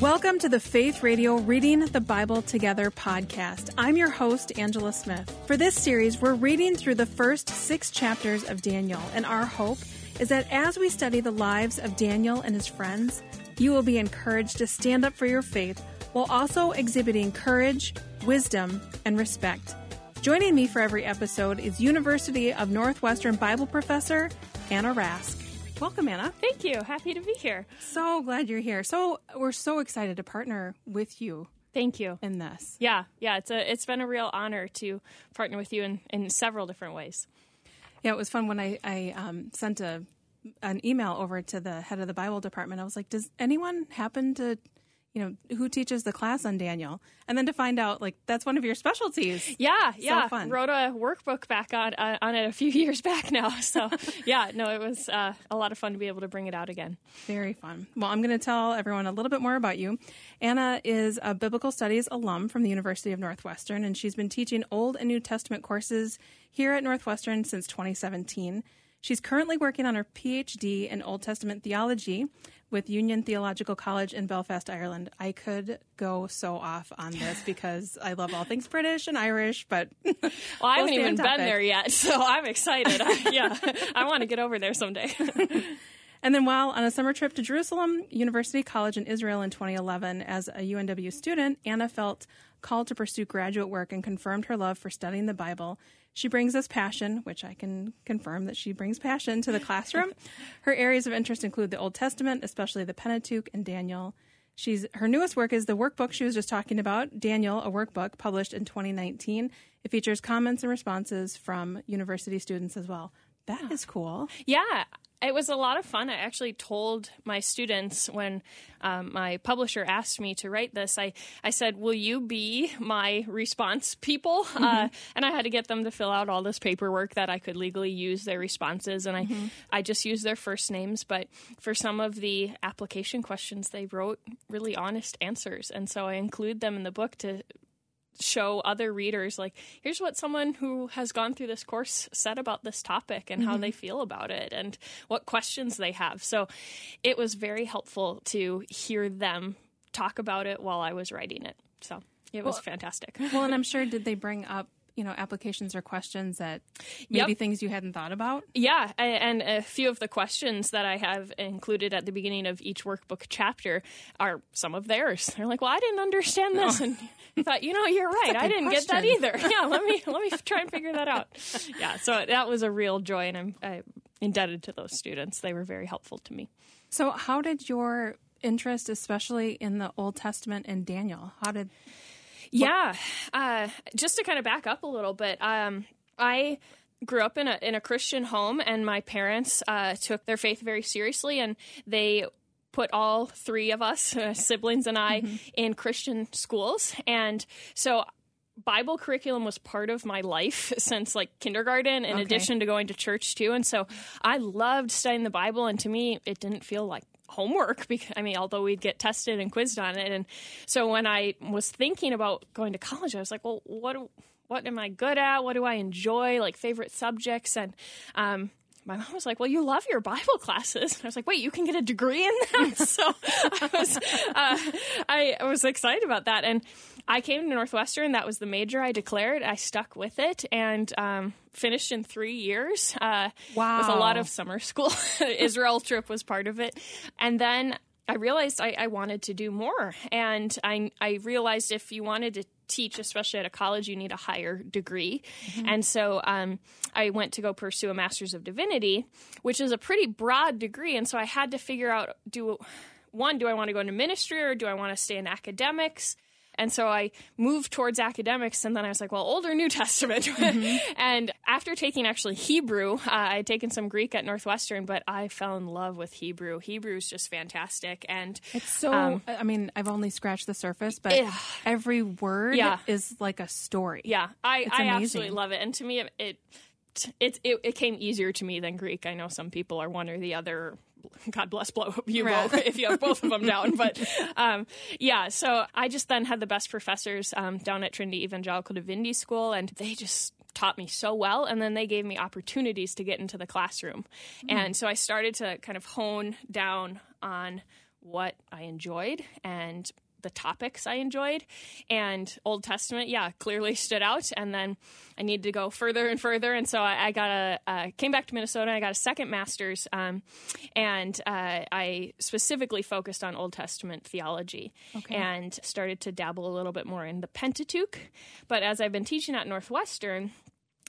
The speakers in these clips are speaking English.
Welcome to the Faith Radio Reading the Bible Together podcast. I'm your host, Angela Smith. For this series, we're reading through the first six chapters of Daniel, and our hope is that as we study the lives of Daniel and his friends, you will be encouraged to stand up for your faith while also exhibiting courage, wisdom, and respect. Joining me for every episode is University of Northwestern Bible professor Anna Rask. Welcome, Anna. Thank you. Happy to be here. So glad you're here. So we're so excited to partner with you. Thank you. In this. Yeah, yeah. It's a it's been a real honor to partner with you in, in several different ways. Yeah, it was fun when I, I um, sent a an email over to the head of the Bible department. I was like, does anyone happen to you know, who teaches the class on Daniel, and then to find out like that's one of your specialties. Yeah, so yeah. Fun. Wrote a workbook back on uh, on it a few years back now. So yeah, no, it was uh, a lot of fun to be able to bring it out again. Very fun. Well, I'm going to tell everyone a little bit more about you. Anna is a biblical studies alum from the University of Northwestern, and she's been teaching Old and New Testament courses here at Northwestern since 2017. She's currently working on her PhD in Old Testament theology with Union Theological College in Belfast, Ireland. I could go so off on this because I love all things British and Irish, but well, I haven't even been there yet, so I'm excited. I, yeah, I want to get over there someday. And then while on a summer trip to Jerusalem University College in Israel in 2011 as a UNW student, Anna felt called to pursue graduate work and confirmed her love for studying the Bible. She brings us passion, which I can confirm that she brings passion to the classroom. her areas of interest include the Old Testament, especially the Pentateuch and Daniel. She's her newest work is the workbook she was just talking about, Daniel, a workbook published in 2019. It features comments and responses from university students as well. That is cool. Yeah, it was a lot of fun. I actually told my students when um, my publisher asked me to write this, I, I said, Will you be my response people? Mm-hmm. Uh, and I had to get them to fill out all this paperwork that I could legally use their responses. And I, mm-hmm. I just used their first names. But for some of the application questions, they wrote really honest answers. And so I include them in the book to show other readers like here's what someone who has gone through this course said about this topic and mm-hmm. how they feel about it and what questions they have. So it was very helpful to hear them talk about it while i was writing it. So it was fantastic. well and i'm sure did they bring up you know applications or questions that maybe yep. things you hadn't thought about? Yeah and a few of the questions that i have included at the beginning of each workbook chapter are some of theirs. They're like well i didn't understand this. And I thought you know you're right. I didn't question. get that either. Yeah let me let me try and figure that out. Yeah so that was a real joy and i'm, I'm indebted to those students. They were very helpful to me. So how did your interest especially in the old testament and daniel how did yeah. Uh, just to kind of back up a little bit, um, I grew up in a in a Christian home, and my parents uh, took their faith very seriously, and they put all three of us, uh, siblings and I, mm-hmm. in Christian schools, and so. Bible curriculum was part of my life since like kindergarten, in okay. addition to going to church too. And so I loved studying the Bible. And to me, it didn't feel like homework because I mean, although we'd get tested and quizzed on it. And so when I was thinking about going to college, I was like, well, what what am I good at? What do I enjoy? Like favorite subjects and um, my mom was like, "Well, you love your Bible classes." and I was like, "Wait, you can get a degree in that?" so I was, uh, I was excited about that, and I came to Northwestern. That was the major I declared. I stuck with it and um, finished in three years. Uh, wow, with a lot of summer school. Israel trip was part of it, and then I realized I, I, wanted to do more, and I I realized if you wanted to teach, especially at a college, you need a higher degree. Mm-hmm. And so um, I went to go pursue a master's of divinity, which is a pretty broad degree. And so I had to figure out do one, do I want to go into ministry or do I want to stay in academics? And so I moved towards academics, and then I was like, well, Old or New Testament? Mm-hmm. and after taking actually Hebrew, uh, I had taken some Greek at Northwestern, but I fell in love with Hebrew. Hebrew is just fantastic. And it's so, um, I mean, I've only scratched the surface, but yeah. every word yeah. is like a story. Yeah, I, I absolutely love it. And to me, it, it it, it, it came easier to me than Greek. I know some people are one or the other. God bless blow you right. both if you have both of them down. But um, yeah, so I just then had the best professors um, down at Trinity Evangelical Divinity School, and they just taught me so well and then they gave me opportunities to get into the classroom mm. and so i started to kind of hone down on what i enjoyed and the topics I enjoyed. And Old Testament, yeah, clearly stood out. And then I needed to go further and further. And so I, I got a, uh, came back to Minnesota. I got a second master's. Um, and uh, I specifically focused on Old Testament theology okay. and started to dabble a little bit more in the Pentateuch. But as I've been teaching at Northwestern,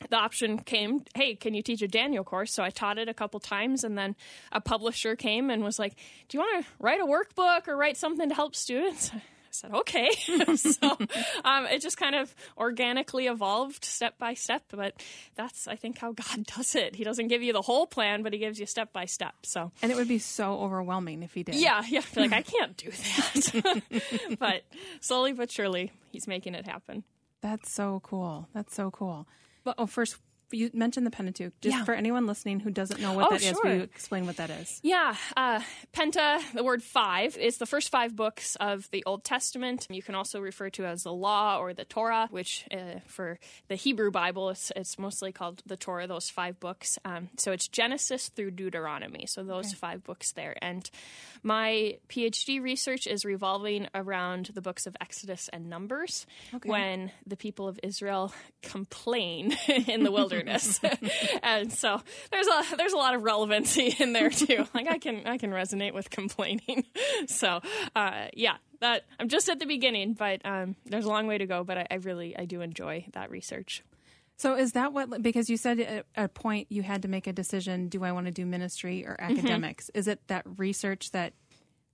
the option came, hey, can you teach a Daniel course? So I taught it a couple times, and then a publisher came and was like, Do you want to write a workbook or write something to help students? I said, okay. so um, it just kind of organically evolved step by step. But that's, I think, how God does it. He doesn't give you the whole plan, but He gives you step by step. So, and it would be so overwhelming if He did. Yeah, yeah. like I can't do that. but slowly but surely, He's making it happen. That's so cool. That's so cool. But oh, first, you mentioned the Pentateuch. Just yeah. for anyone listening who doesn't know what oh, that sure. is, will you explain what that is? Yeah. Uh, Penta, the word five, is the first five books of the Old Testament. You can also refer to as the Law or the Torah, which uh, for the Hebrew Bible, it's, it's, mostly called the Torah, those five books. Um, so it's Genesis through Deuteronomy. So those okay. five books there. And my PhD research is revolving around the books of Exodus and Numbers okay. when the people of Israel complain in the wilderness wilderness. and so there's a there's a lot of relevancy in there too. Like I can I can resonate with complaining. so uh, yeah, that I'm just at the beginning, but um, there's a long way to go. But I, I really I do enjoy that research. So is that what because you said at a point you had to make a decision do I want to do ministry or mm-hmm. academics? Mm-hmm. Is it that research that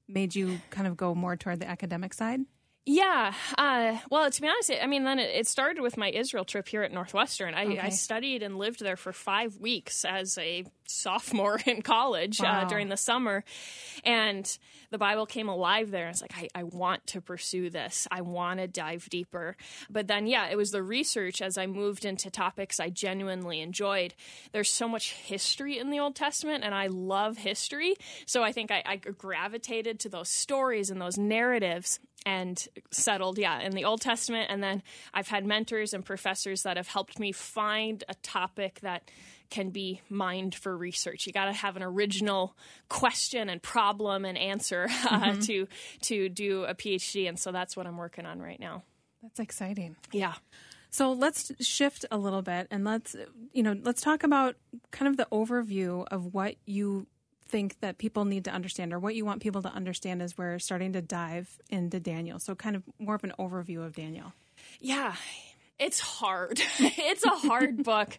made you kind of go more toward the academic side? Yeah. Uh, well, to be honest, I mean, then it, it, started with my Israel trip here at Northwestern. I, okay. I, studied and lived there for five weeks as a sophomore in college uh, wow. uh, during the summer. And the Bible came alive there. I was like, I, I want to pursue this. I want to dive deeper. But then, yeah, it was the research as I moved into topics I genuinely enjoyed. There's so much history in the Old Testament, and I love history. So I think I, I gravitated to those stories and those narratives and settled, yeah, in the Old Testament. And then I've had mentors and professors that have helped me find a topic that can be mined for research. You got to have an original question and problem and answer uh, mm-hmm. to to do a PhD, and so that's what I'm working on right now. That's exciting. Yeah. So let's shift a little bit and let's you know let's talk about kind of the overview of what you think that people need to understand or what you want people to understand as we're starting to dive into Daniel. So, kind of more of an overview of Daniel. Yeah, it's hard. it's a hard book,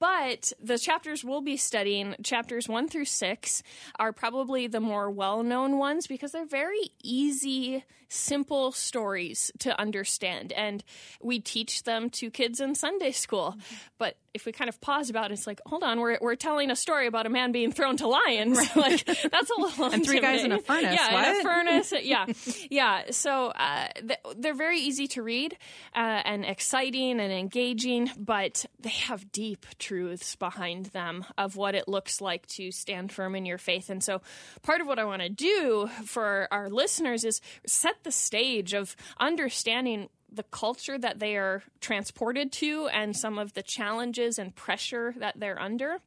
but the chapters we'll be studying, chapters one through six, are probably the more well known ones because they're very easy, simple stories to understand. And we teach them to kids in Sunday school. Mm-hmm. But if we kind of pause about it, it's like, hold on, we're, we're telling a story about a man being thrown to lions. Right. like that's a little and three guys in a furnace. Yeah, what? in a furnace. yeah, yeah. So uh, they're very easy to read uh, and exciting and engaging, but they have deep truths behind them of what it looks like to stand firm in your faith. And so, part of what I want to do for our listeners is set the stage of understanding the culture that they are transported to and some of the challenges and pressure that they're under.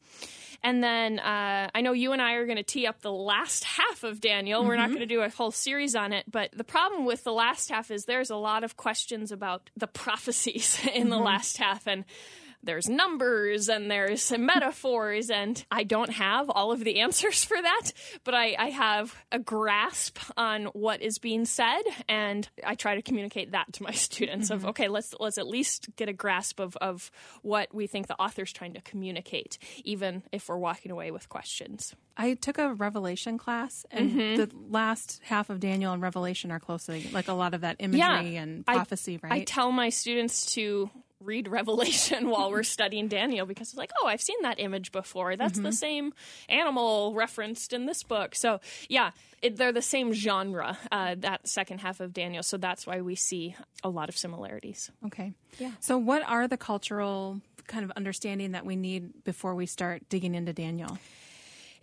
And then uh, I know you and I are going to tee up the last half of Daniel. Mm-hmm. We're not mm-hmm. going to do a whole series on it, but the problem with the last half is there's a lot of questions about the prophecies in mm-hmm. the last half. And there's numbers and there's metaphors, and I don't have all of the answers for that, but I, I, have a grasp on what is being said, and I try to communicate that to my students mm-hmm. of okay, let's let's at least get a grasp of, of what we think the author's trying to communicate, even if we're walking away with questions. I took a Revelation class, and mm-hmm. the last half of Daniel and Revelation are closely like a lot of that imagery yeah, and prophecy, I, right? I tell my students to read Revelation while we're studying Daniel because it's like, oh, I've seen that image before. That's mm-hmm. the same animal referenced in this book. So, yeah, it, they're the same genre, uh, that second half of Daniel. So that's why we see a lot of similarities. Okay. Yeah. So, what are the cultural kind of understanding that we need before we start digging into Daniel?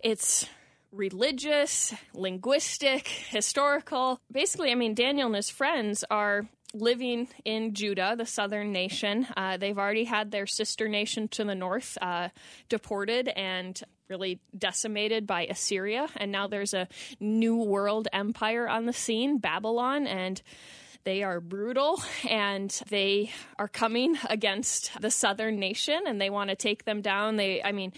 It's religious, linguistic, historical. Basically, I mean, Daniel and his friends are living in Judah, the southern nation. Uh, they've already had their sister nation to the north uh, deported and really decimated by Assyria. And now there's a new world empire on the scene, Babylon. And they are brutal and they are coming against the southern nation and they want to take them down. They, I mean,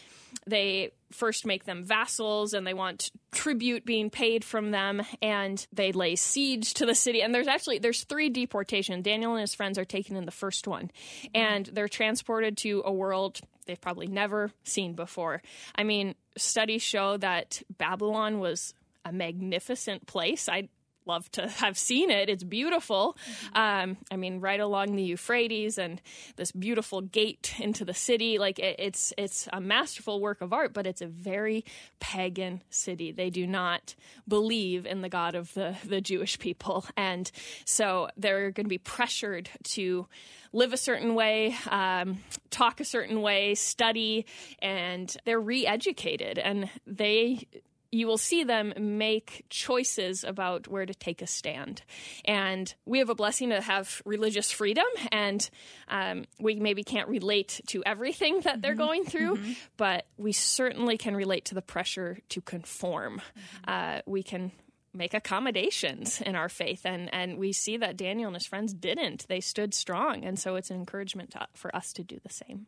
they first make them vassals and they want tribute being paid from them and they lay siege to the city. And there's actually there's three deportations. Daniel and his friends are taken in the first one and they're transported to a world they've probably never seen before. I mean studies show that babylon was a magnificent place. I love to have seen it. It's beautiful. Um, I mean, right along the Euphrates and this beautiful gate into the city. Like it, it's it's a masterful work of art, but it's a very pagan city. They do not believe in the God of the the Jewish people, and so they're going to be pressured to live a certain way, um, talk a certain way, study, and they're re-educated, and they you will see them make choices about where to take a stand. And we have a blessing to have religious freedom, and um, we maybe can't relate to everything that they're mm-hmm. going through, mm-hmm. but we certainly can relate to the pressure to conform. Mm-hmm. Uh, we can make accommodations in our faith and and we see that Daniel and his friends didn't they stood strong and so it's an encouragement to, for us to do the same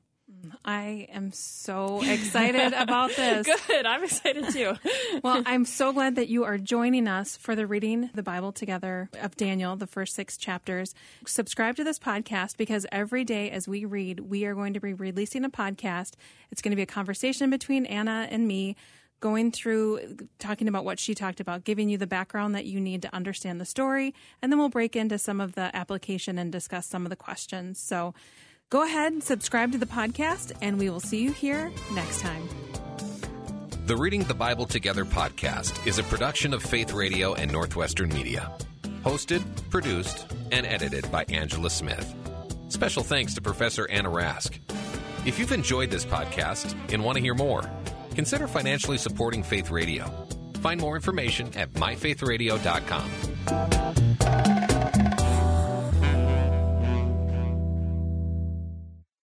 I am so excited about this. Good. I'm excited too. well, I'm so glad that you are joining us for the reading the Bible together of Daniel, the first six chapters. Subscribe to this podcast because every day as we read, we are going to be releasing a podcast. It's going to be a conversation between Anna and me going through talking about what she talked about, giving you the background that you need to understand the story, and then we'll break into some of the application and discuss some of the questions. So Go ahead and subscribe to the podcast, and we will see you here next time. The Reading the Bible Together podcast is a production of Faith Radio and Northwestern Media. Hosted, produced, and edited by Angela Smith. Special thanks to Professor Anna Rask. If you've enjoyed this podcast and want to hear more, consider financially supporting Faith Radio. Find more information at myfaithradio.com.